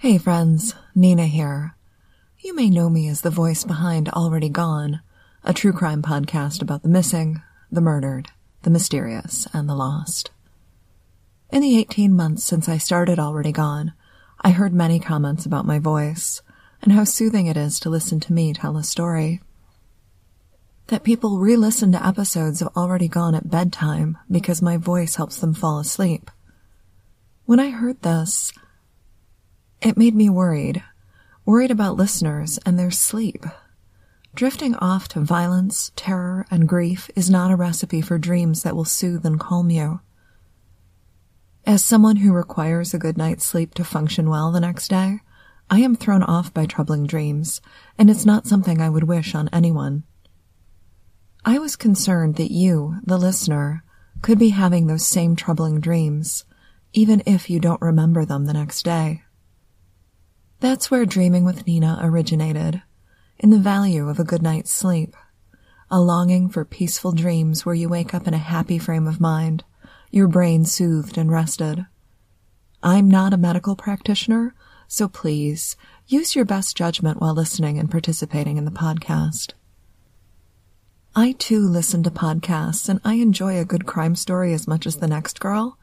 Hey friends, Nina here. You may know me as the voice behind Already Gone, a true crime podcast about the missing, the murdered, the mysterious, and the lost. In the 18 months since I started Already Gone, I heard many comments about my voice and how soothing it is to listen to me tell a story. That people re-listen to episodes of Already Gone at bedtime because my voice helps them fall asleep. When I heard this, it made me worried, worried about listeners and their sleep. Drifting off to violence, terror, and grief is not a recipe for dreams that will soothe and calm you. As someone who requires a good night's sleep to function well the next day, I am thrown off by troubling dreams, and it's not something I would wish on anyone. I was concerned that you, the listener, could be having those same troubling dreams, even if you don't remember them the next day. That's where Dreaming with Nina originated, in the value of a good night's sleep, a longing for peaceful dreams where you wake up in a happy frame of mind, your brain soothed and rested. I'm not a medical practitioner, so please use your best judgment while listening and participating in the podcast. I too listen to podcasts and I enjoy a good crime story as much as the next girl,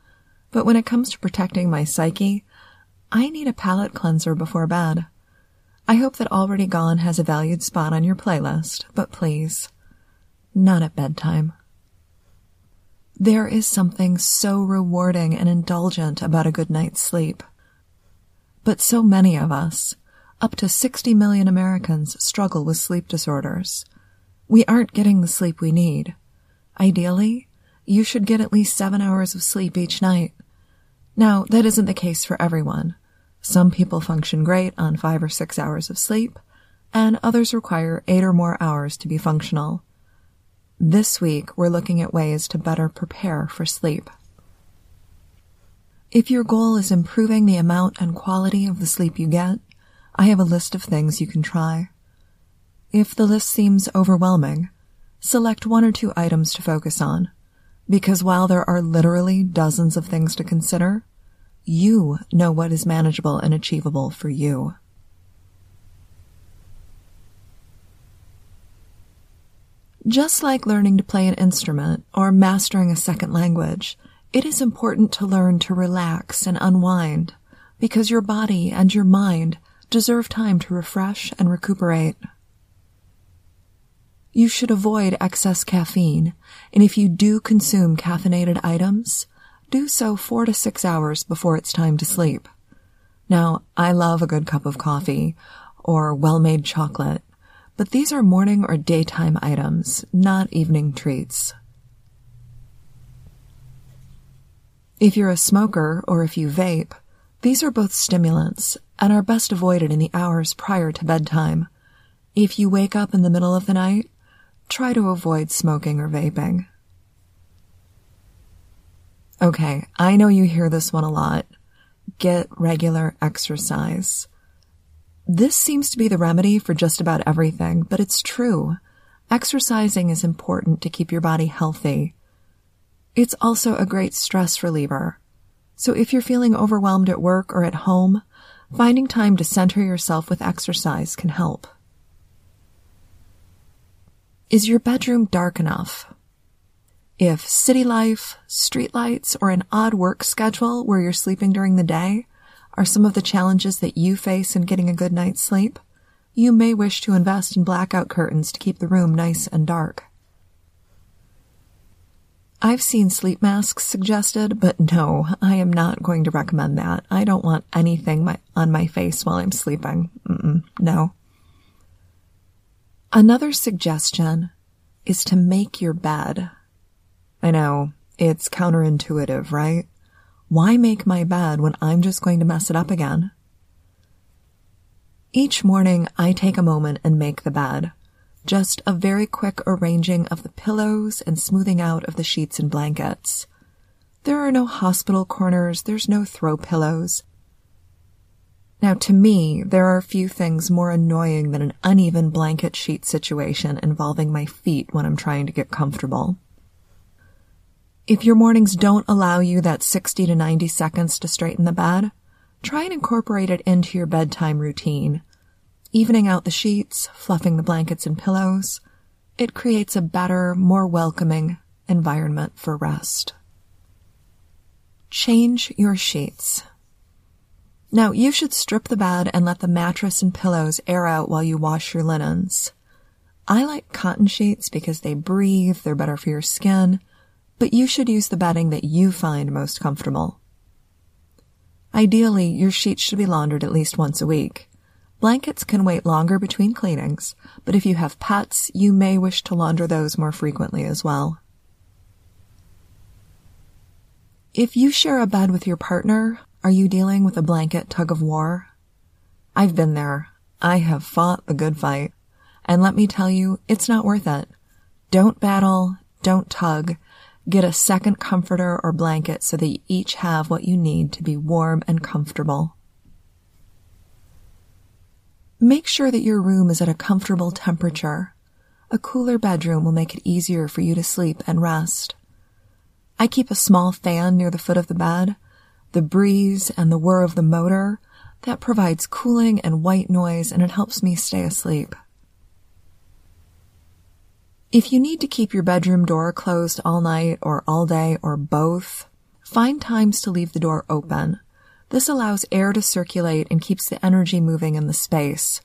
but when it comes to protecting my psyche, I need a palate cleanser before bed. I hope that Already Gone has a valued spot on your playlist, but please, not at bedtime. There is something so rewarding and indulgent about a good night's sleep. But so many of us, up to 60 million Americans, struggle with sleep disorders. We aren't getting the sleep we need. Ideally, you should get at least seven hours of sleep each night. Now, that isn't the case for everyone. Some people function great on five or six hours of sleep, and others require eight or more hours to be functional. This week, we're looking at ways to better prepare for sleep. If your goal is improving the amount and quality of the sleep you get, I have a list of things you can try. If the list seems overwhelming, select one or two items to focus on because while there are literally dozens of things to consider, you know what is manageable and achievable for you. Just like learning to play an instrument or mastering a second language, it is important to learn to relax and unwind because your body and your mind deserve time to refresh and recuperate. You should avoid excess caffeine, and if you do consume caffeinated items, do so four to six hours before it's time to sleep. Now, I love a good cup of coffee or well-made chocolate, but these are morning or daytime items, not evening treats. If you're a smoker or if you vape, these are both stimulants and are best avoided in the hours prior to bedtime. If you wake up in the middle of the night, try to avoid smoking or vaping. Okay, I know you hear this one a lot. Get regular exercise. This seems to be the remedy for just about everything, but it's true. Exercising is important to keep your body healthy. It's also a great stress reliever. So if you're feeling overwhelmed at work or at home, finding time to center yourself with exercise can help. Is your bedroom dark enough? If city life, streetlights, or an odd work schedule where you're sleeping during the day are some of the challenges that you face in getting a good night's sleep, you may wish to invest in blackout curtains to keep the room nice and dark. I've seen sleep masks suggested, but no, I am not going to recommend that. I don't want anything my, on my face while I'm sleeping. Mm-mm, no. Another suggestion is to make your bed. I know, it's counterintuitive, right? Why make my bed when I'm just going to mess it up again? Each morning, I take a moment and make the bed. Just a very quick arranging of the pillows and smoothing out of the sheets and blankets. There are no hospital corners, there's no throw pillows. Now, to me, there are few things more annoying than an uneven blanket sheet situation involving my feet when I'm trying to get comfortable. If your mornings don't allow you that 60 to 90 seconds to straighten the bed, Try and incorporate it into your bedtime routine. Evening out the sheets, fluffing the blankets and pillows, it creates a better, more welcoming environment for rest. Change your sheets. Now, you should strip the bed and let the mattress and pillows air out while you wash your linens. I like cotton sheets because they breathe, they're better for your skin, but you should use the bedding that you find most comfortable. Ideally, your sheets should be laundered at least once a week. Blankets can wait longer between cleanings, but if you have pets, you may wish to launder those more frequently as well. If you share a bed with your partner, are you dealing with a blanket tug of war? I've been there. I have fought the good fight. And let me tell you, it's not worth it. Don't battle, don't tug. Get a second comforter or blanket so that you each have what you need to be warm and comfortable. Make sure that your room is at a comfortable temperature. A cooler bedroom will make it easier for you to sleep and rest. I keep a small fan near the foot of the bed. The breeze and the whir of the motor, that provides cooling and white noise and it helps me stay asleep. If you need to keep your bedroom door closed all night or all day or both, find times to leave the door open. This allows air to circulate and keeps the energy moving in the space.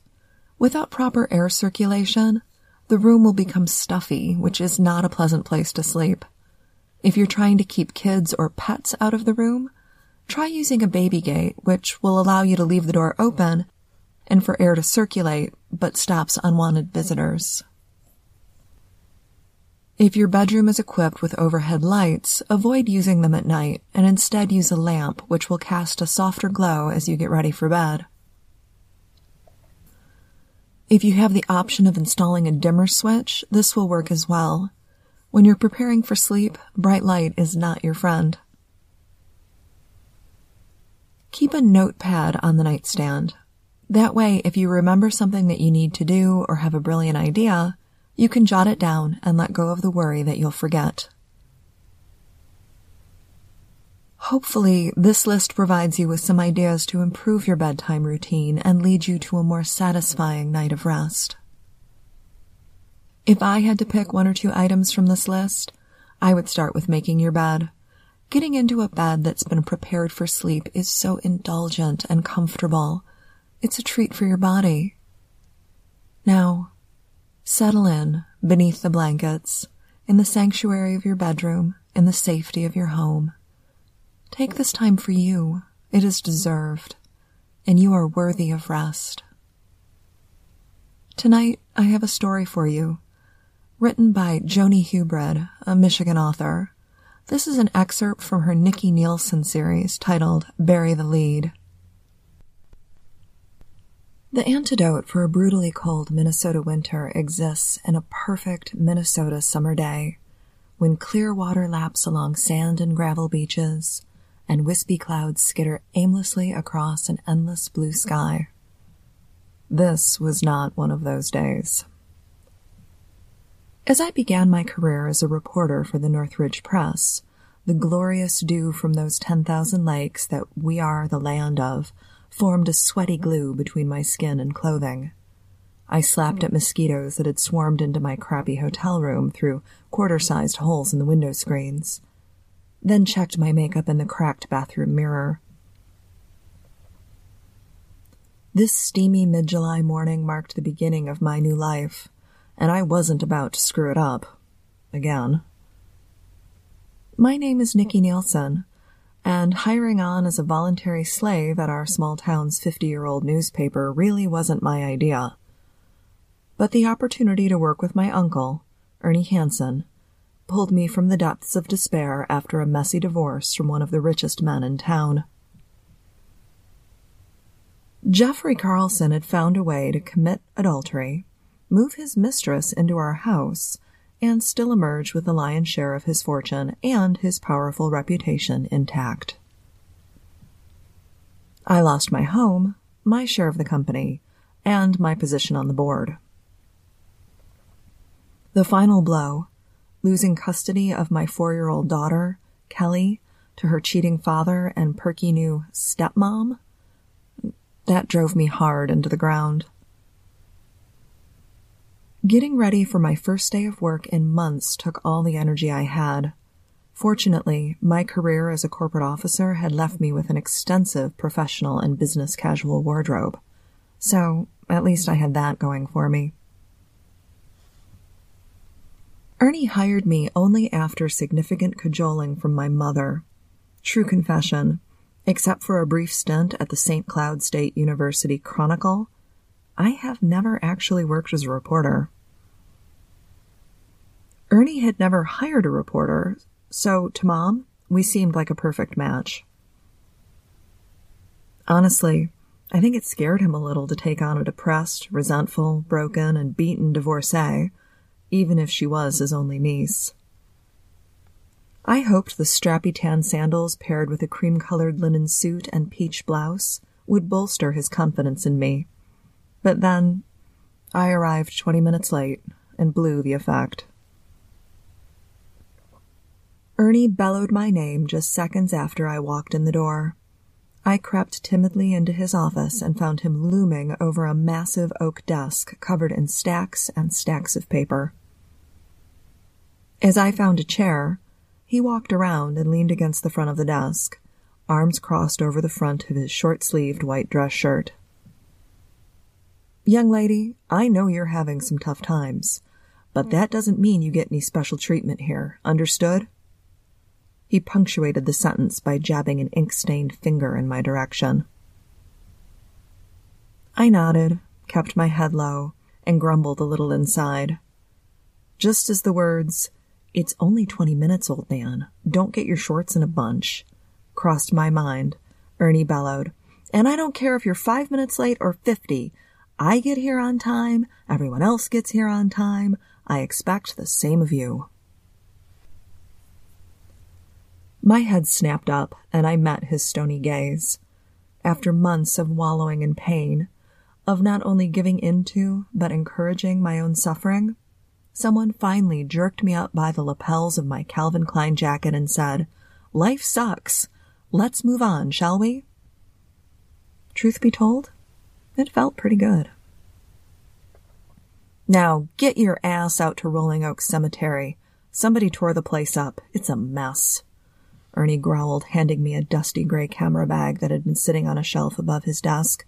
Without proper air circulation, the room will become stuffy, which is not a pleasant place to sleep. If you're trying to keep kids or pets out of the room, try using a baby gate, which will allow you to leave the door open and for air to circulate, but stops unwanted visitors. If your bedroom is equipped with overhead lights, avoid using them at night and instead use a lamp which will cast a softer glow as you get ready for bed. If you have the option of installing a dimmer switch, this will work as well. When you're preparing for sleep, bright light is not your friend. Keep a notepad on the nightstand. That way, if you remember something that you need to do or have a brilliant idea, you can jot it down and let go of the worry that you'll forget. Hopefully, this list provides you with some ideas to improve your bedtime routine and lead you to a more satisfying night of rest. If I had to pick one or two items from this list, I would start with making your bed. Getting into a bed that's been prepared for sleep is so indulgent and comfortable. It's a treat for your body. Now, Settle in beneath the blankets, in the sanctuary of your bedroom, in the safety of your home. Take this time for you. It is deserved, and you are worthy of rest. Tonight, I have a story for you, written by Joni Hubred, a Michigan author. This is an excerpt from her Nikki Nielsen series titled Bury the Lead. The antidote for a brutally cold Minnesota winter exists in a perfect Minnesota summer day when clear water laps along sand and gravel beaches and wispy clouds skitter aimlessly across an endless blue sky. This was not one of those days. As I began my career as a reporter for the Northridge Press, the glorious dew from those 10,000 lakes that we are the land of formed a sweaty glue between my skin and clothing. I slapped at mosquitoes that had swarmed into my crappy hotel room through quarter-sized holes in the window screens, then checked my makeup in the cracked bathroom mirror. This steamy mid-July morning marked the beginning of my new life, and I wasn't about to screw it up. Again. My name is Nikki Nielsen, and hiring on as a voluntary slave at our small town's 50 year old newspaper really wasn't my idea. But the opportunity to work with my uncle, Ernie Hansen, pulled me from the depths of despair after a messy divorce from one of the richest men in town. Jeffrey Carlson had found a way to commit adultery, move his mistress into our house, and still emerge with the lion's share of his fortune and his powerful reputation intact. I lost my home, my share of the company, and my position on the board. The final blow, losing custody of my four year old daughter, Kelly, to her cheating father and perky new stepmom, That drove me hard into the ground. Getting ready for my first day of work in months took all the energy I had. Fortunately, my career as a corporate officer had left me with an extensive professional and business casual wardrobe. So, at least I had that going for me. Ernie hired me only after significant cajoling from my mother. True confession, except for a brief stint at the St. Cloud State University Chronicle, I have never actually worked as a reporter. Ernie had never hired a reporter, so to Mom, we seemed like a perfect match. Honestly, I think it scared him a little to take on a depressed, resentful, broken, and beaten divorcee, even if she was his only niece. I hoped the strappy tan sandals paired with a cream colored linen suit and peach blouse would bolster his confidence in me. But then I arrived 20 minutes late and blew the effect. Ernie bellowed my name just seconds after I walked in the door. I crept timidly into his office and found him looming over a massive oak desk covered in stacks and stacks of paper. As I found a chair, he walked around and leaned against the front of the desk, arms crossed over the front of his short sleeved white dress shirt. Young lady, I know you're having some tough times, but that doesn't mean you get any special treatment here. Understood? He punctuated the sentence by jabbing an ink stained finger in my direction. I nodded, kept my head low, and grumbled a little inside. Just as the words, It's only twenty minutes, old man. Don't get your shorts in a bunch, crossed my mind, Ernie bellowed. And I don't care if you're five minutes late or fifty. I get here on time, everyone else gets here on time. I expect the same of you. My head snapped up, and I met his stony gaze. After months of wallowing in pain, of not only giving into, but encouraging my own suffering, someone finally jerked me up by the lapels of my Calvin Klein jacket and said, Life sucks. Let's move on, shall we? Truth be told, it felt pretty good. Now get your ass out to Rolling Oak Cemetery. Somebody tore the place up. It's a mess. Ernie growled, handing me a dusty gray camera bag that had been sitting on a shelf above his desk.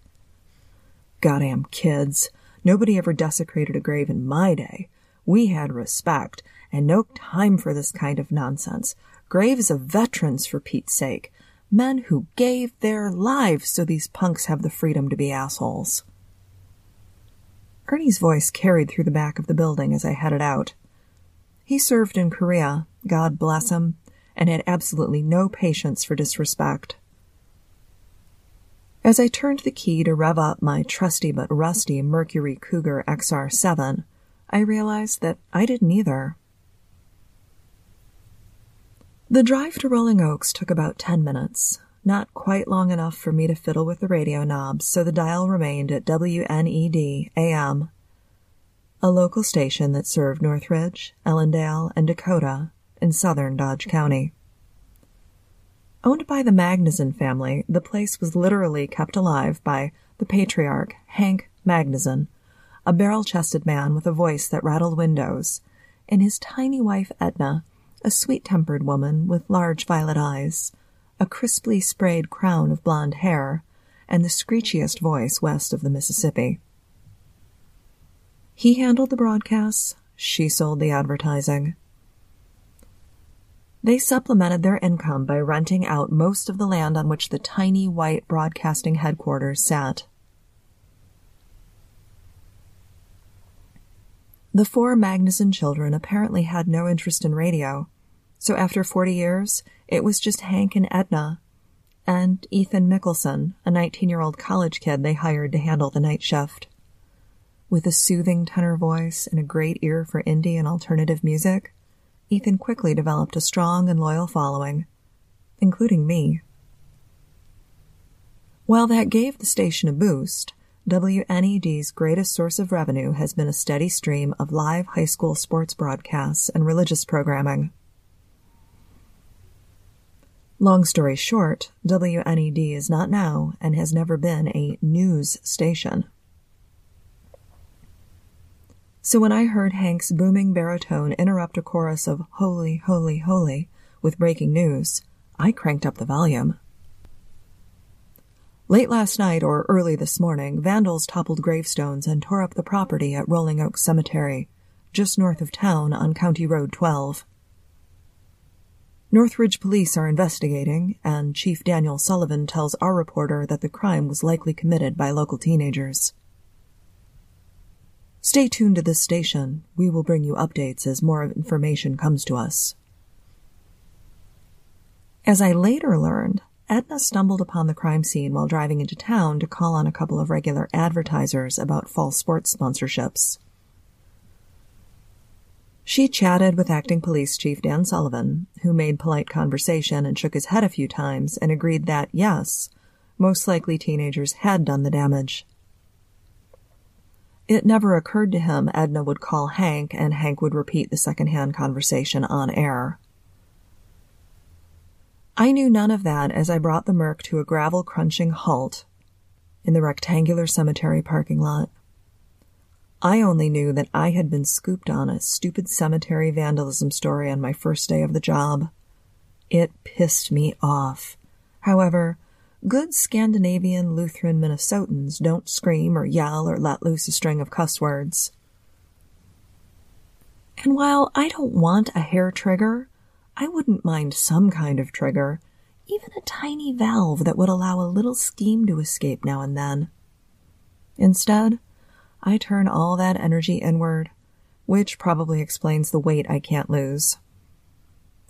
Goddamn kids. Nobody ever desecrated a grave in my day. We had respect, and no time for this kind of nonsense. Graves of veterans, for Pete's sake men who gave their lives so these punks have the freedom to be assholes. Ernie's voice carried through the back of the building as I headed out. He served in Korea, God bless him, and had absolutely no patience for disrespect. As I turned the key to rev up my trusty but rusty Mercury Cougar XR7, I realized that I didn't either. The drive to Rolling Oaks took about ten minutes, not quite long enough for me to fiddle with the radio knobs, so the dial remained at WNED AM, a local station that served Northridge, Ellendale, and Dakota in southern Dodge County. Owned by the Magnuson family, the place was literally kept alive by the patriarch, Hank Magnuson, a barrel chested man with a voice that rattled windows, and his tiny wife Edna, a sweet tempered woman with large violet eyes, a crisply sprayed crown of blonde hair, and the screechiest voice west of the Mississippi. He handled the broadcasts, she sold the advertising. They supplemented their income by renting out most of the land on which the tiny white broadcasting headquarters sat. The four Magnuson children apparently had no interest in radio, so after 40 years, it was just Hank and Edna, and Ethan Mickelson, a 19 year old college kid they hired to handle the night shift. With a soothing tenor voice and a great ear for indie and alternative music, Ethan quickly developed a strong and loyal following, including me. While that gave the station a boost, WNED's greatest source of revenue has been a steady stream of live high school sports broadcasts and religious programming. Long story short, WNED is not now and has never been a news station. So when I heard Hank's booming baritone interrupt a chorus of Holy, Holy, Holy with breaking news, I cranked up the volume. Late last night or early this morning, vandals toppled gravestones and tore up the property at Rolling Oak Cemetery, just north of town on County Road 12. Northridge police are investigating, and Chief Daniel Sullivan tells our reporter that the crime was likely committed by local teenagers. Stay tuned to this station. We will bring you updates as more information comes to us. As I later learned, Edna stumbled upon the crime scene while driving into town to call on a couple of regular advertisers about fall sports sponsorships. She chatted with Acting Police Chief Dan Sullivan, who made polite conversation and shook his head a few times and agreed that, yes, most likely teenagers had done the damage. It never occurred to him Edna would call Hank and Hank would repeat the second-hand conversation on air. I knew none of that as I brought the Merc to a gravel crunching halt in the rectangular cemetery parking lot. I only knew that I had been scooped on a stupid cemetery vandalism story on my first day of the job. It pissed me off. However, good Scandinavian Lutheran Minnesotans don't scream or yell or let loose a string of cuss words. And while I don't want a hair trigger, I wouldn't mind some kind of trigger, even a tiny valve that would allow a little steam to escape now and then. Instead, I turn all that energy inward, which probably explains the weight I can't lose.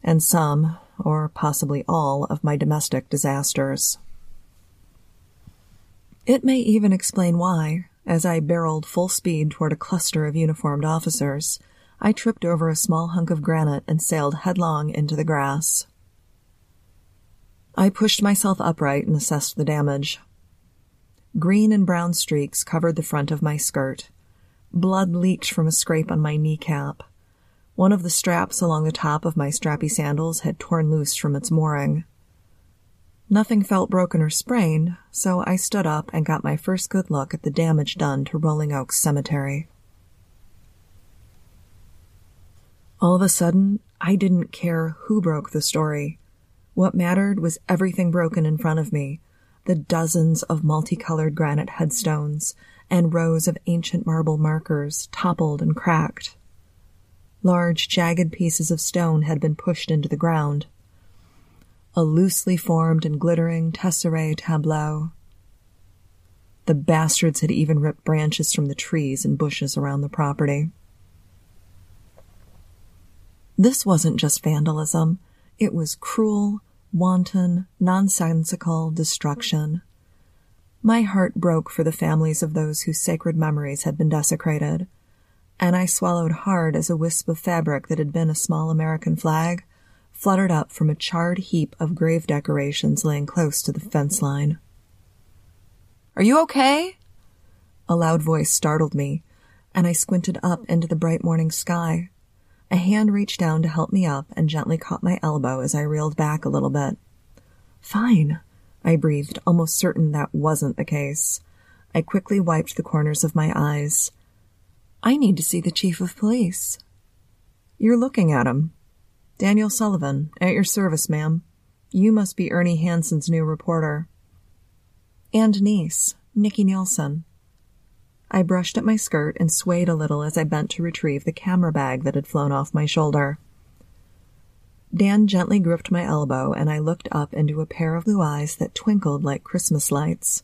And some, or possibly all, of my domestic disasters. It may even explain why, as I barreled full speed toward a cluster of uniformed officers, I tripped over a small hunk of granite and sailed headlong into the grass. I pushed myself upright and assessed the damage. Green and brown streaks covered the front of my skirt. Blood leaked from a scrape on my kneecap. One of the straps along the top of my strappy sandals had torn loose from its mooring. Nothing felt broken or sprained, so I stood up and got my first good look at the damage done to Rolling Oaks Cemetery. All of a sudden, I didn't care who broke the story. What mattered was everything broken in front of me the dozens of multicolored granite headstones and rows of ancient marble markers toppled and cracked. Large, jagged pieces of stone had been pushed into the ground. A loosely formed and glittering tesserae tableau. The bastards had even ripped branches from the trees and bushes around the property. This wasn't just vandalism, it was cruel, wanton, nonsensical destruction. My heart broke for the families of those whose sacred memories had been desecrated, and I swallowed hard as a wisp of fabric that had been a small American flag fluttered up from a charred heap of grave decorations laying close to the fence line. Are you okay? A loud voice startled me, and I squinted up into the bright morning sky. A hand reached down to help me up and gently caught my elbow as I reeled back a little bit. Fine, I breathed, almost certain that wasn't the case. I quickly wiped the corners of my eyes. I need to see the chief of police. You're looking at him. Daniel Sullivan, at your service, ma'am. You must be Ernie Hansen's new reporter. And niece, Nikki Nielsen. I brushed at my skirt and swayed a little as I bent to retrieve the camera bag that had flown off my shoulder. Dan gently gripped my elbow, and I looked up into a pair of blue eyes that twinkled like Christmas lights.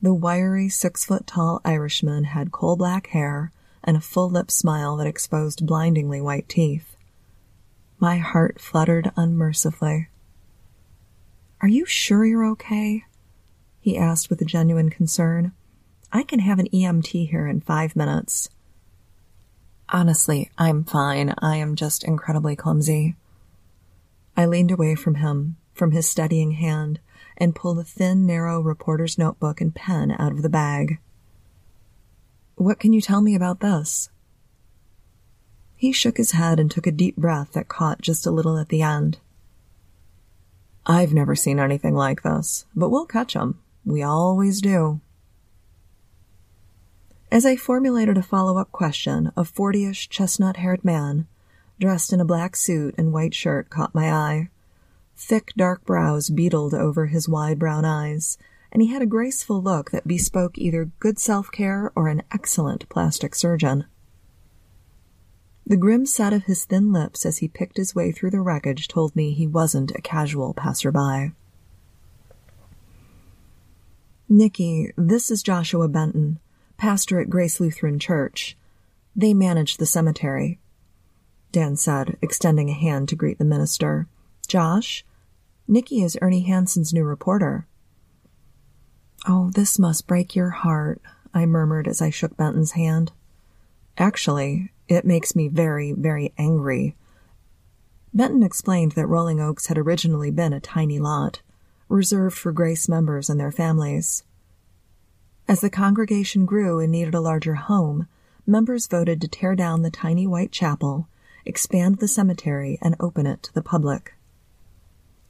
The wiry, six foot tall Irishman had coal black hair and a full lipped smile that exposed blindingly white teeth. My heart fluttered unmercifully. Are you sure you're okay? he asked with a genuine concern. I can have an EMT here in five minutes. Honestly, I'm fine. I am just incredibly clumsy. I leaned away from him, from his steadying hand, and pulled a thin, narrow reporter's notebook and pen out of the bag. What can you tell me about this? He shook his head and took a deep breath that caught just a little at the end. I've never seen anything like this, but we'll catch 'em. We always do. As I formulated a follow up question, a fortyish, chestnut haired man, dressed in a black suit and white shirt, caught my eye. Thick, dark brows beetled over his wide brown eyes, and he had a graceful look that bespoke either good self care or an excellent plastic surgeon. The grim set of his thin lips as he picked his way through the wreckage told me he wasn't a casual passerby. Nikki, this is Joshua Benton, pastor at Grace Lutheran Church. They manage the cemetery. Dan said, extending a hand to greet the minister. Josh, Nikki is Ernie Hansen's new reporter. Oh, this must break your heart, I murmured as I shook Benton's hand. Actually, it makes me very, very angry. Benton explained that Rolling Oaks had originally been a tiny lot, reserved for Grace members and their families. As the congregation grew and needed a larger home, members voted to tear down the tiny white chapel, expand the cemetery, and open it to the public.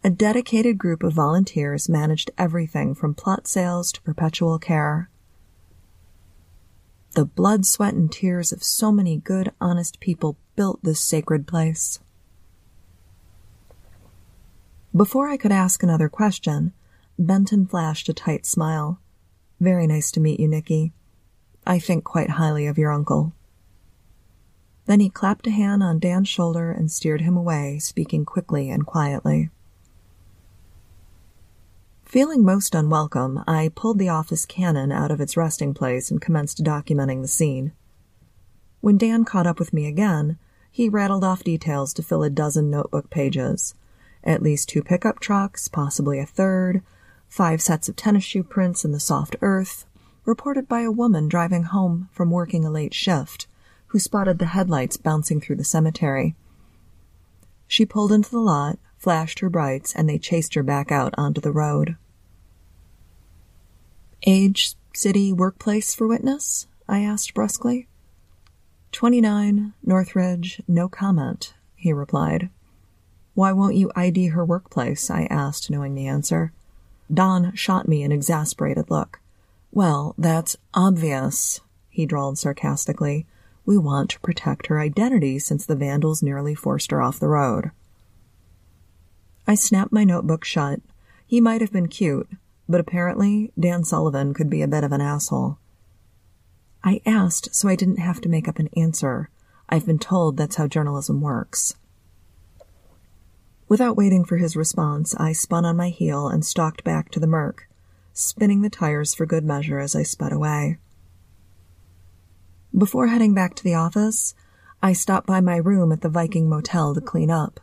A dedicated group of volunteers managed everything from plot sales to perpetual care. The blood, sweat, and tears of so many good, honest people built this sacred place. Before I could ask another question, Benton flashed a tight smile. Very nice to meet you, Nikki. I think quite highly of your uncle. Then he clapped a hand on Dan's shoulder and steered him away, speaking quickly and quietly. Feeling most unwelcome, I pulled the office Canon out of its resting place and commenced documenting the scene. When Dan caught up with me again, he rattled off details to fill a dozen notebook pages. At least two pickup trucks, possibly a third, five sets of tennis shoe prints in the soft earth, reported by a woman driving home from working a late shift, who spotted the headlights bouncing through the cemetery. She pulled into the lot, flashed her brights, and they chased her back out onto the road. Age, city, workplace for witness? I asked brusquely. Twenty-nine, Northridge, no comment, he replied. Why won't you ID her workplace? I asked, knowing the answer. Don shot me an exasperated look. Well, that's obvious, he drawled sarcastically. We want to protect her identity since the vandals nearly forced her off the road. I snapped my notebook shut. He might have been cute, but apparently Dan Sullivan could be a bit of an asshole. I asked so I didn't have to make up an answer. I've been told that's how journalism works. Without waiting for his response, I spun on my heel and stalked back to the Merc, spinning the tires for good measure as I sped away. Before heading back to the office, I stopped by my room at the Viking Motel to clean up.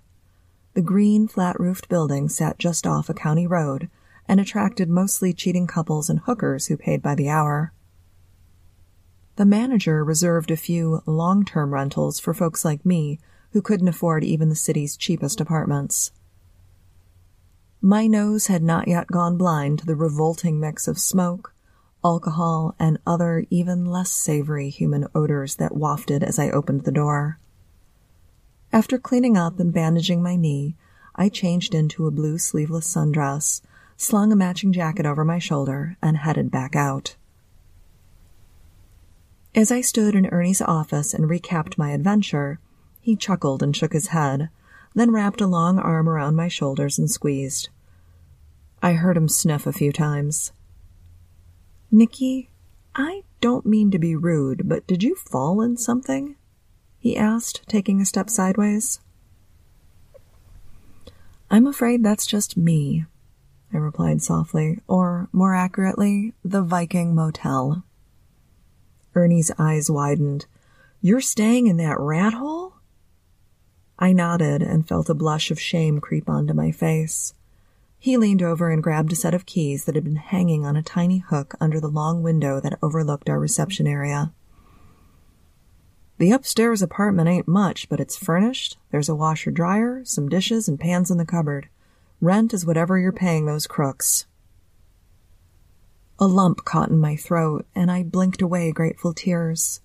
The green, flat roofed building sat just off a county road and attracted mostly cheating couples and hookers who paid by the hour. The manager reserved a few long term rentals for folks like me who couldn't afford even the city's cheapest apartments. My nose had not yet gone blind to the revolting mix of smoke, alcohol, and other even less savory human odors that wafted as I opened the door. After cleaning up and bandaging my knee, I changed into a blue sleeveless sundress, slung a matching jacket over my shoulder, and headed back out. As I stood in Ernie's office and recapped my adventure, he chuckled and shook his head, then wrapped a long arm around my shoulders and squeezed. I heard him sniff a few times. Nikki, I don't mean to be rude, but did you fall in something? he asked, taking a step sideways. I'm afraid that's just me, I replied softly, or more accurately, the Viking Motel. Ernie's eyes widened. You're staying in that rat hole? I nodded and felt a blush of shame creep onto my face. He leaned over and grabbed a set of keys that had been hanging on a tiny hook under the long window that overlooked our reception area. The upstairs apartment ain't much, but it's furnished. There's a washer dryer, some dishes, and pans in the cupboard. Rent is whatever you're paying those crooks. A lump caught in my throat, and I blinked away grateful tears.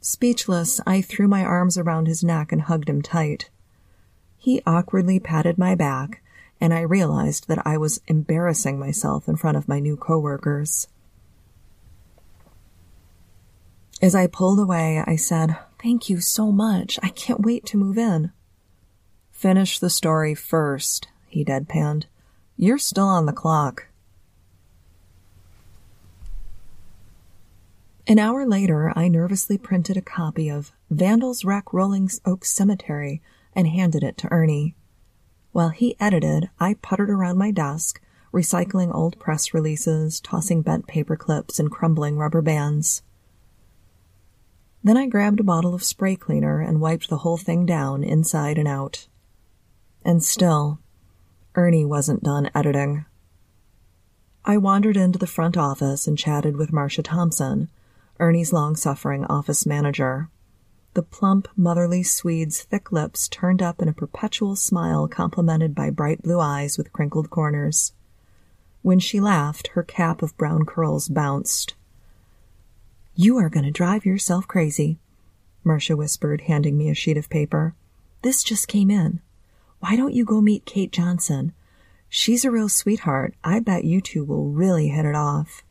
Speechless, I threw my arms around his neck and hugged him tight. He awkwardly patted my back and I realized that I was embarrassing myself in front of my new coworkers. As I pulled away, I said, Thank you so much. I can't wait to move in. Finish the story first, he deadpanned. You're still on the clock. An hour later, I nervously printed a copy of Vandals Wreck Rolling Oak Cemetery and handed it to Ernie. While he edited, I puttered around my desk, recycling old press releases, tossing bent paper clips, and crumbling rubber bands. Then I grabbed a bottle of spray cleaner and wiped the whole thing down inside and out. And still, Ernie wasn't done editing. I wandered into the front office and chatted with Marcia Thompson, Ernie's long suffering office manager. The plump, motherly Swede's thick lips turned up in a perpetual smile complemented by bright blue eyes with crinkled corners. When she laughed, her cap of brown curls bounced. You are going to drive yourself crazy, Marcia whispered, handing me a sheet of paper. This just came in. Why don't you go meet Kate Johnson? She's a real sweetheart. I bet you two will really hit it off.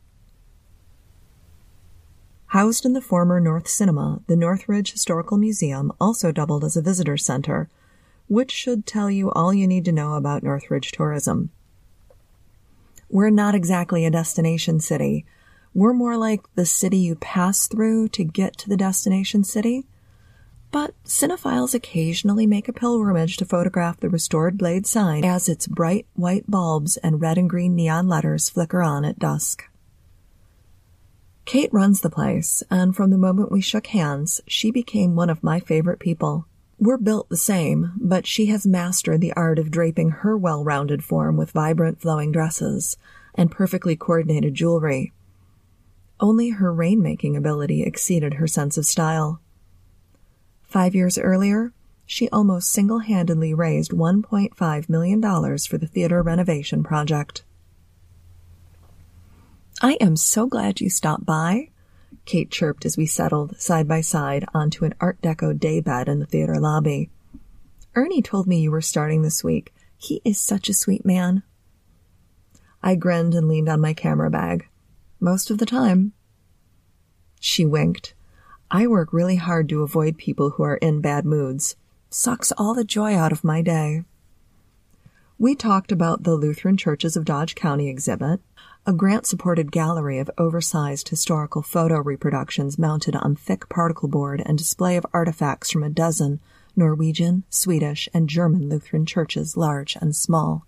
Housed in the former North Cinema, the Northridge Historical Museum also doubled as a visitor center, which should tell you all you need to know about Northridge tourism. We're not exactly a destination city, we're more like the city you pass through to get to the destination city. But cinephiles occasionally make a pilgrimage to photograph the restored Blade sign as its bright white bulbs and red and green neon letters flicker on at dusk. Kate runs the place, and from the moment we shook hands, she became one of my favorite people. We're built the same, but she has mastered the art of draping her well rounded form with vibrant flowing dresses and perfectly coordinated jewelry. Only her rainmaking ability exceeded her sense of style. Five years earlier, she almost single handedly raised $1.5 million for the theater renovation project. I am so glad you stopped by, Kate chirped as we settled side by side onto an Art Deco daybed in the theater lobby. Ernie told me you were starting this week. He is such a sweet man. I grinned and leaned on my camera bag. Most of the time. She winked. I work really hard to avoid people who are in bad moods. Sucks all the joy out of my day. We talked about the Lutheran Churches of Dodge County exhibit, a grant supported gallery of oversized historical photo reproductions mounted on thick particle board and display of artifacts from a dozen Norwegian, Swedish, and German Lutheran churches, large and small.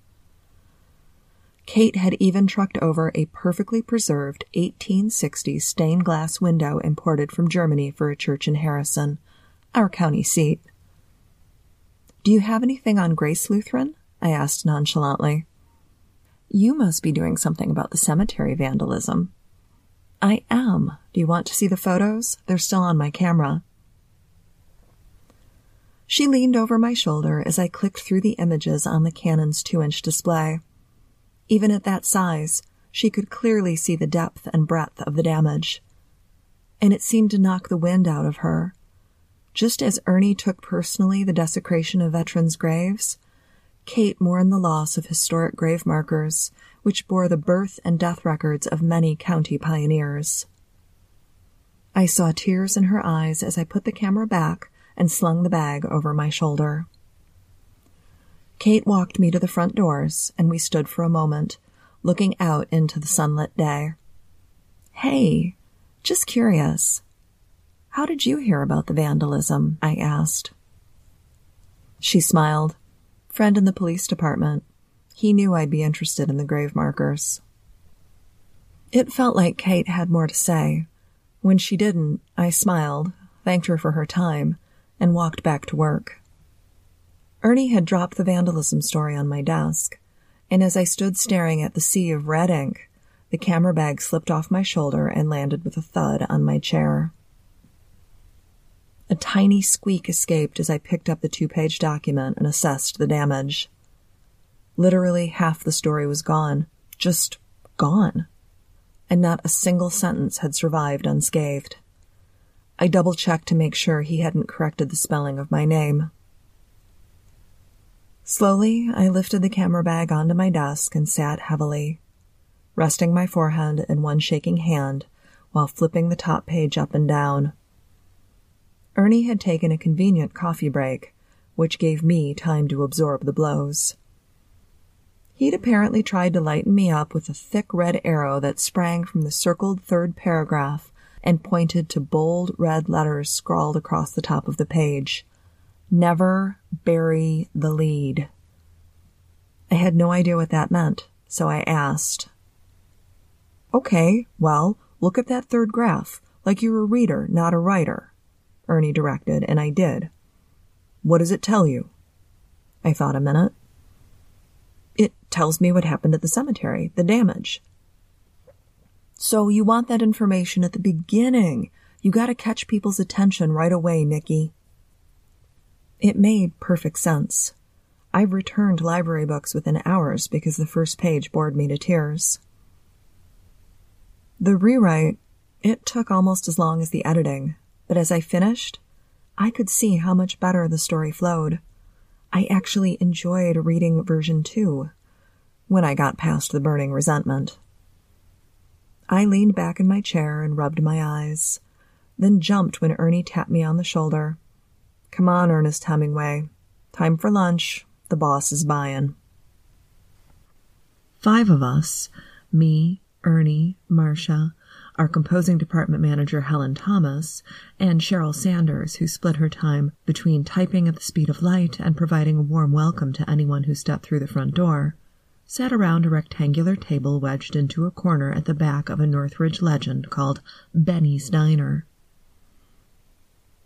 Kate had even trucked over a perfectly preserved 1860 stained glass window imported from Germany for a church in Harrison, our county seat. Do you have anything on Grace Lutheran? I asked nonchalantly. You must be doing something about the cemetery vandalism. I am. Do you want to see the photos? They're still on my camera. She leaned over my shoulder as I clicked through the images on the Canon's two inch display. Even at that size, she could clearly see the depth and breadth of the damage. And it seemed to knock the wind out of her. Just as Ernie took personally the desecration of veterans' graves, Kate mourned the loss of historic grave markers, which bore the birth and death records of many county pioneers. I saw tears in her eyes as I put the camera back and slung the bag over my shoulder. Kate walked me to the front doors, and we stood for a moment, looking out into the sunlit day. Hey, just curious. How did you hear about the vandalism? I asked. She smiled. Friend in the police department. He knew I'd be interested in the grave markers. It felt like Kate had more to say. When she didn't, I smiled, thanked her for her time, and walked back to work. Ernie had dropped the vandalism story on my desk, and as I stood staring at the sea of red ink, the camera bag slipped off my shoulder and landed with a thud on my chair. A tiny squeak escaped as I picked up the two page document and assessed the damage. Literally half the story was gone. Just gone. And not a single sentence had survived unscathed. I double checked to make sure he hadn't corrected the spelling of my name. Slowly, I lifted the camera bag onto my desk and sat heavily, resting my forehead in one shaking hand while flipping the top page up and down. Ernie had taken a convenient coffee break, which gave me time to absorb the blows. He'd apparently tried to lighten me up with a thick red arrow that sprang from the circled third paragraph and pointed to bold red letters scrawled across the top of the page. Never bury the lead. I had no idea what that meant, so I asked. Okay, well, look at that third graph, like you're a reader, not a writer, Ernie directed, and I did. What does it tell you? I thought a minute. It tells me what happened at the cemetery, the damage. So you want that information at the beginning. You gotta catch people's attention right away, Nikki. It made perfect sense. I've returned library books within hours because the first page bored me to tears. The rewrite, it took almost as long as the editing, but as I finished, I could see how much better the story flowed. I actually enjoyed reading version 2 when I got past the burning resentment. I leaned back in my chair and rubbed my eyes, then jumped when Ernie tapped me on the shoulder. Come on, Ernest Hemingway. Time for lunch. The boss is buying. Five of us, me, Ernie, Marcia, our composing department manager Helen Thomas, and Cheryl Sanders, who split her time between typing at the speed of light and providing a warm welcome to anyone who stepped through the front door, sat around a rectangular table wedged into a corner at the back of a Northridge legend called Benny's Diner.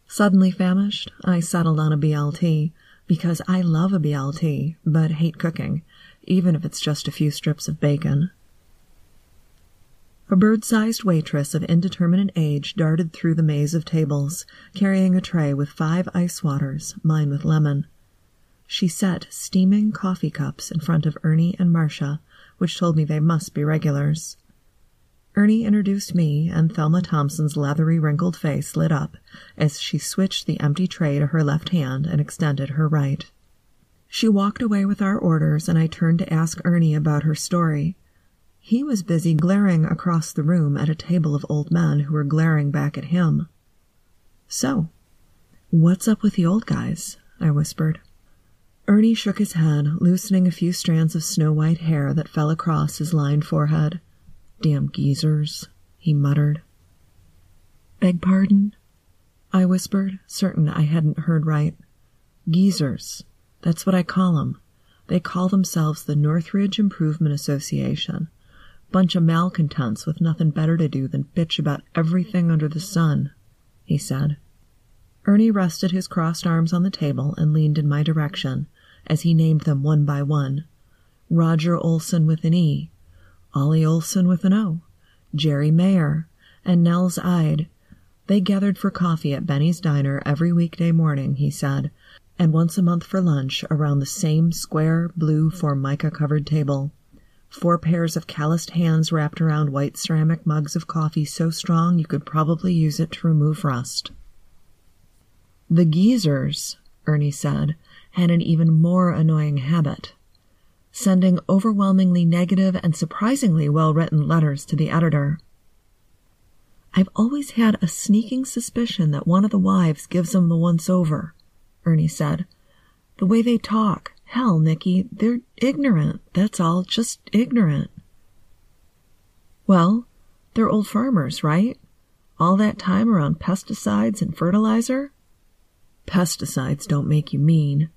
Suddenly famished, I settled on a BLT because I love a BLT, but hate cooking, even if it's just a few strips of bacon. A bird-sized waitress of indeterminate age darted through the maze of tables, carrying a tray with five ice waters, mine with lemon. She set steaming coffee cups in front of Ernie and Marcia, which told me they must be regulars. Ernie introduced me, and Thelma Thompson's leathery, wrinkled face lit up as she switched the empty tray to her left hand and extended her right. She walked away with our orders, and I turned to ask Ernie about her story. He was busy glaring across the room at a table of old men who were glaring back at him. So, what's up with the old guys? I whispered. Ernie shook his head, loosening a few strands of snow white hair that fell across his lined forehead. Damn geezers, he muttered. Beg pardon? I whispered, certain I hadn't heard right. Geezers. That's what I call 'em. They call themselves the Northridge Improvement Association. Bunch of malcontents with nothing better to do than bitch about everything under the sun, he said. Ernie rested his crossed arms on the table and leaned in my direction as he named them one by one. Roger Olsen with an E, Ollie Olson with an O, Jerry Mayer, and Nels Ide. They gathered for coffee at Benny's Diner every weekday morning, he said, and once a month for lunch around the same square, blue formica covered table. Four pairs of calloused hands wrapped around white ceramic mugs of coffee so strong you could probably use it to remove rust. The geezers, Ernie said, had an even more annoying habit sending overwhelmingly negative and surprisingly well written letters to the editor. I've always had a sneaking suspicion that one of the wives gives them the once over, Ernie said. The way they talk. Hell, Nikki, they're ignorant. That's all, just ignorant. Well, they're old farmers, right? All that time around pesticides and fertilizer? Pesticides don't make you mean,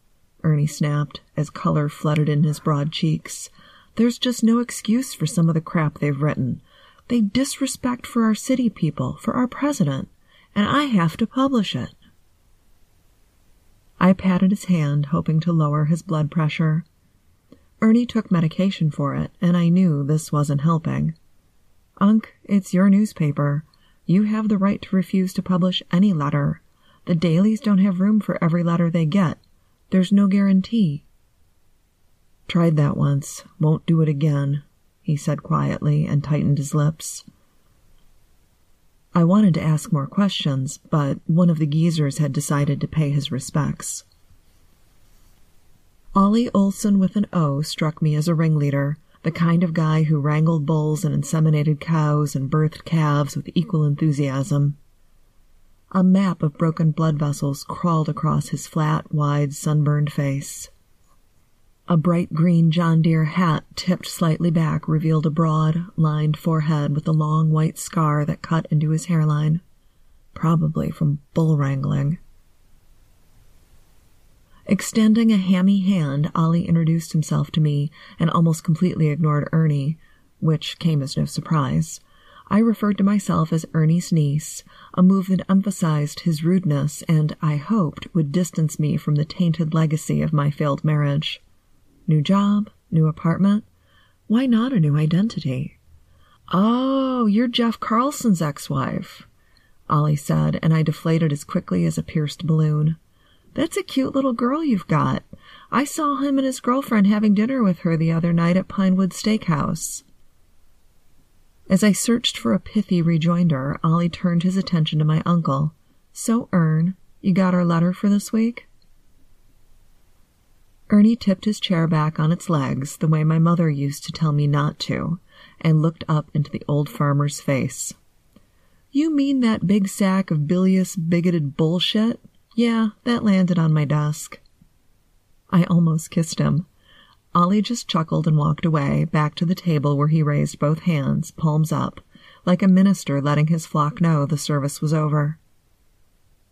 Ernie snapped, as color flooded in his broad cheeks. There's just no excuse for some of the crap they've written. They disrespect for our city people, for our president, and I have to publish it. I patted his hand, hoping to lower his blood pressure. Ernie took medication for it, and I knew this wasn't helping. Unc, it's your newspaper. You have the right to refuse to publish any letter. The dailies don't have room for every letter they get, there's no guarantee. Tried that once. Won't do it again, he said quietly and tightened his lips. I wanted to ask more questions, but one of the geezers had decided to pay his respects. Ollie Olson with an O struck me as a ringleader, the kind of guy who wrangled bulls and inseminated cows and birthed calves with equal enthusiasm. A map of broken blood vessels crawled across his flat, wide, sunburned face. A bright green John Deere hat tipped slightly back revealed a broad, lined forehead with a long white scar that cut into his hairline, probably from bull wrangling. Extending a hammy hand, Ollie introduced himself to me and almost completely ignored Ernie, which came as no surprise. I referred to myself as Ernie's niece, a move that emphasized his rudeness and, I hoped, would distance me from the tainted legacy of my failed marriage. New job, new apartment. Why not a new identity? Oh, you're Jeff Carlson's ex-wife, Ollie said, and I deflated as quickly as a pierced balloon. That's a cute little girl you've got. I saw him and his girlfriend having dinner with her the other night at Pinewood Steakhouse. As I searched for a pithy rejoinder, Ollie turned his attention to my uncle. So, Ern, you got our letter for this week? Ernie tipped his chair back on its legs the way my mother used to tell me not to, and looked up into the old farmer's face. You mean that big sack of bilious, bigoted bullshit? Yeah, that landed on my desk. I almost kissed him. Ollie just chuckled and walked away, back to the table where he raised both hands, palms up, like a minister letting his flock know the service was over.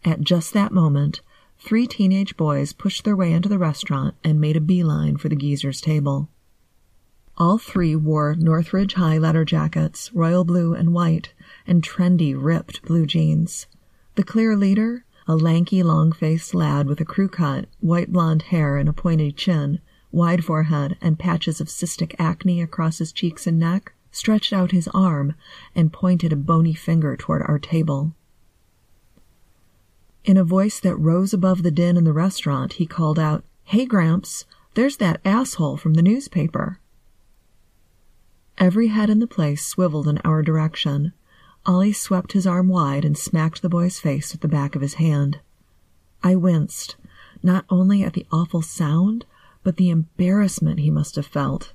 At just that moment, three teenage boys pushed their way into the restaurant and made a beeline for the geezer's table. All three wore Northridge High leather jackets, royal blue and white, and trendy, ripped blue jeans. The clear leader, a lanky, long-faced lad with a crew cut, white blonde hair and a pointed chin, wide forehead, and patches of cystic acne across his cheeks and neck, stretched out his arm and pointed a bony finger toward our table. In a voice that rose above the din in the restaurant, he called out, Hey, Gramps, there's that asshole from the newspaper. Every head in the place swiveled in our direction. Ollie swept his arm wide and smacked the boy's face with the back of his hand. I winced, not only at the awful sound, but the embarrassment he must have felt.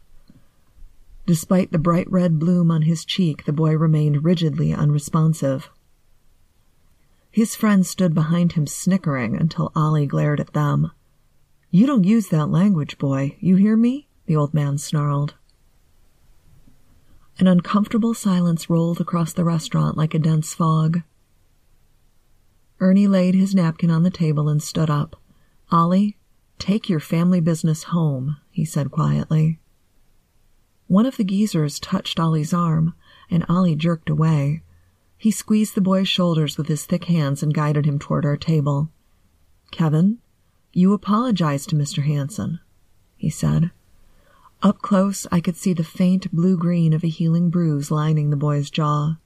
Despite the bright red bloom on his cheek, the boy remained rigidly unresponsive. His friends stood behind him snickering until Ollie glared at them. You don't use that language, boy. You hear me? The old man snarled. An uncomfortable silence rolled across the restaurant like a dense fog. Ernie laid his napkin on the table and stood up. Ollie, take your family business home, he said quietly. One of the geezers touched Ollie's arm, and Ollie jerked away, he squeezed the boy's shoulders with his thick hands and guided him toward our table. Kevin, you apologize to Mr. Hanson, he said. Up close, I could see the faint blue-green of a healing bruise lining the boy's jaw.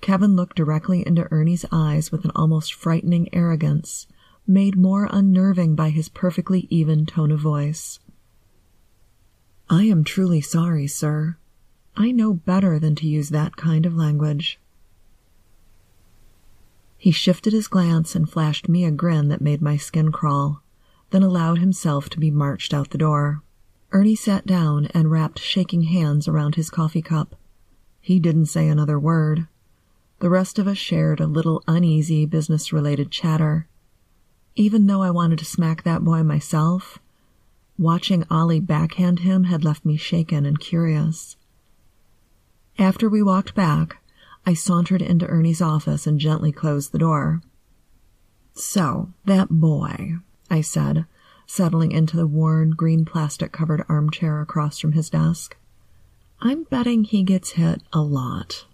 Kevin looked directly into Ernie's eyes with an almost frightening arrogance, made more unnerving by his perfectly even tone of voice. I am truly sorry, sir. I know better than to use that kind of language. He shifted his glance and flashed me a grin that made my skin crawl, then allowed himself to be marched out the door. Ernie sat down and wrapped shaking hands around his coffee cup. He didn't say another word. The rest of us shared a little uneasy business-related chatter. Even though I wanted to smack that boy myself, watching Ollie backhand him had left me shaken and curious. After we walked back, I sauntered into Ernie's office and gently closed the door. So, that boy, I said, settling into the worn, green plastic covered armchair across from his desk. I'm betting he gets hit a lot.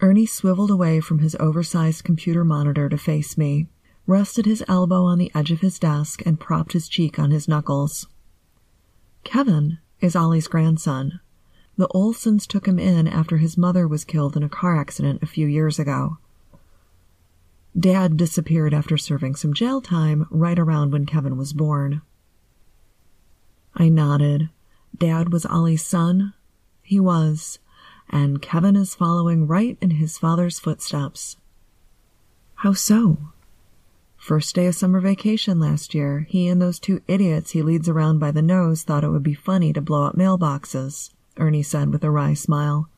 Ernie swiveled away from his oversized computer monitor to face me, rested his elbow on the edge of his desk, and propped his cheek on his knuckles. Kevin is Ollie's grandson, the Olsons took him in after his mother was killed in a car accident a few years ago. Dad disappeared after serving some jail time right around when Kevin was born. I nodded. Dad was Ollie's son? He was, and Kevin is following right in his father's footsteps. How so? First day of summer vacation last year, he and those two idiots he leads around by the nose thought it would be funny to blow up mailboxes, Ernie said with a wry smile.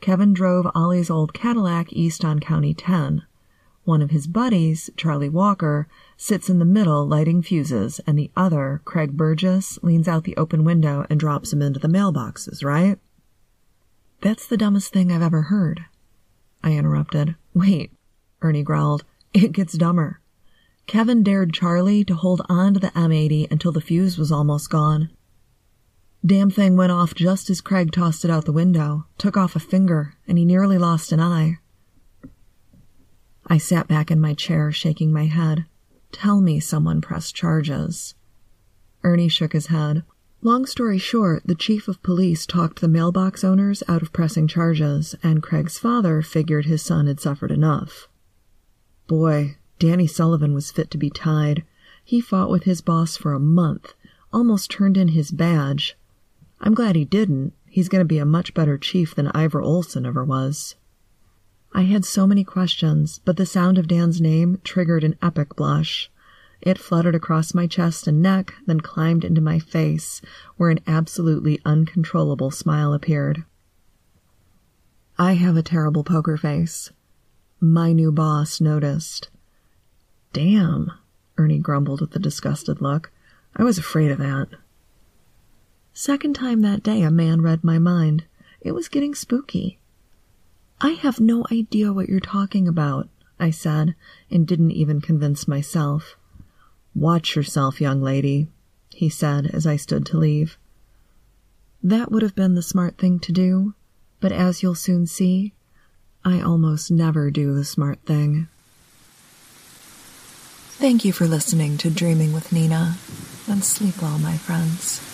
Kevin drove Ollie's old Cadillac east on County 10. One of his buddies, Charlie Walker, sits in the middle lighting fuses, and the other, Craig Burgess, leans out the open window and drops them into the mailboxes, right? That's the dumbest thing I've ever heard. I interrupted. Wait, Ernie growled. It gets dumber. Kevin dared Charlie to hold on to the M80 until the fuse was almost gone. Damn thing went off just as Craig tossed it out the window, took off a finger, and he nearly lost an eye. I sat back in my chair, shaking my head. Tell me someone pressed charges. Ernie shook his head. Long story short, the chief of police talked the mailbox owners out of pressing charges, and Craig's father figured his son had suffered enough. Boy, Danny Sullivan was fit to be tied. He fought with his boss for a month, almost turned in his badge, I'm glad he didn't. He's going to be a much better chief than Ivor Olson ever was. I had so many questions, but the sound of Dan's name triggered an epic blush. It fluttered across my chest and neck, then climbed into my face, where an absolutely uncontrollable smile appeared. I have a terrible poker face. My new boss noticed. Damn, Ernie grumbled with a disgusted look. I was afraid of that. Second time that day, a man read my mind. It was getting spooky. I have no idea what you're talking about, I said, and didn't even convince myself. Watch yourself, young lady, he said as I stood to leave. That would have been the smart thing to do, but as you'll soon see, I almost never do the smart thing. Thank you for listening to Dreaming with Nina, and sleep well, my friends.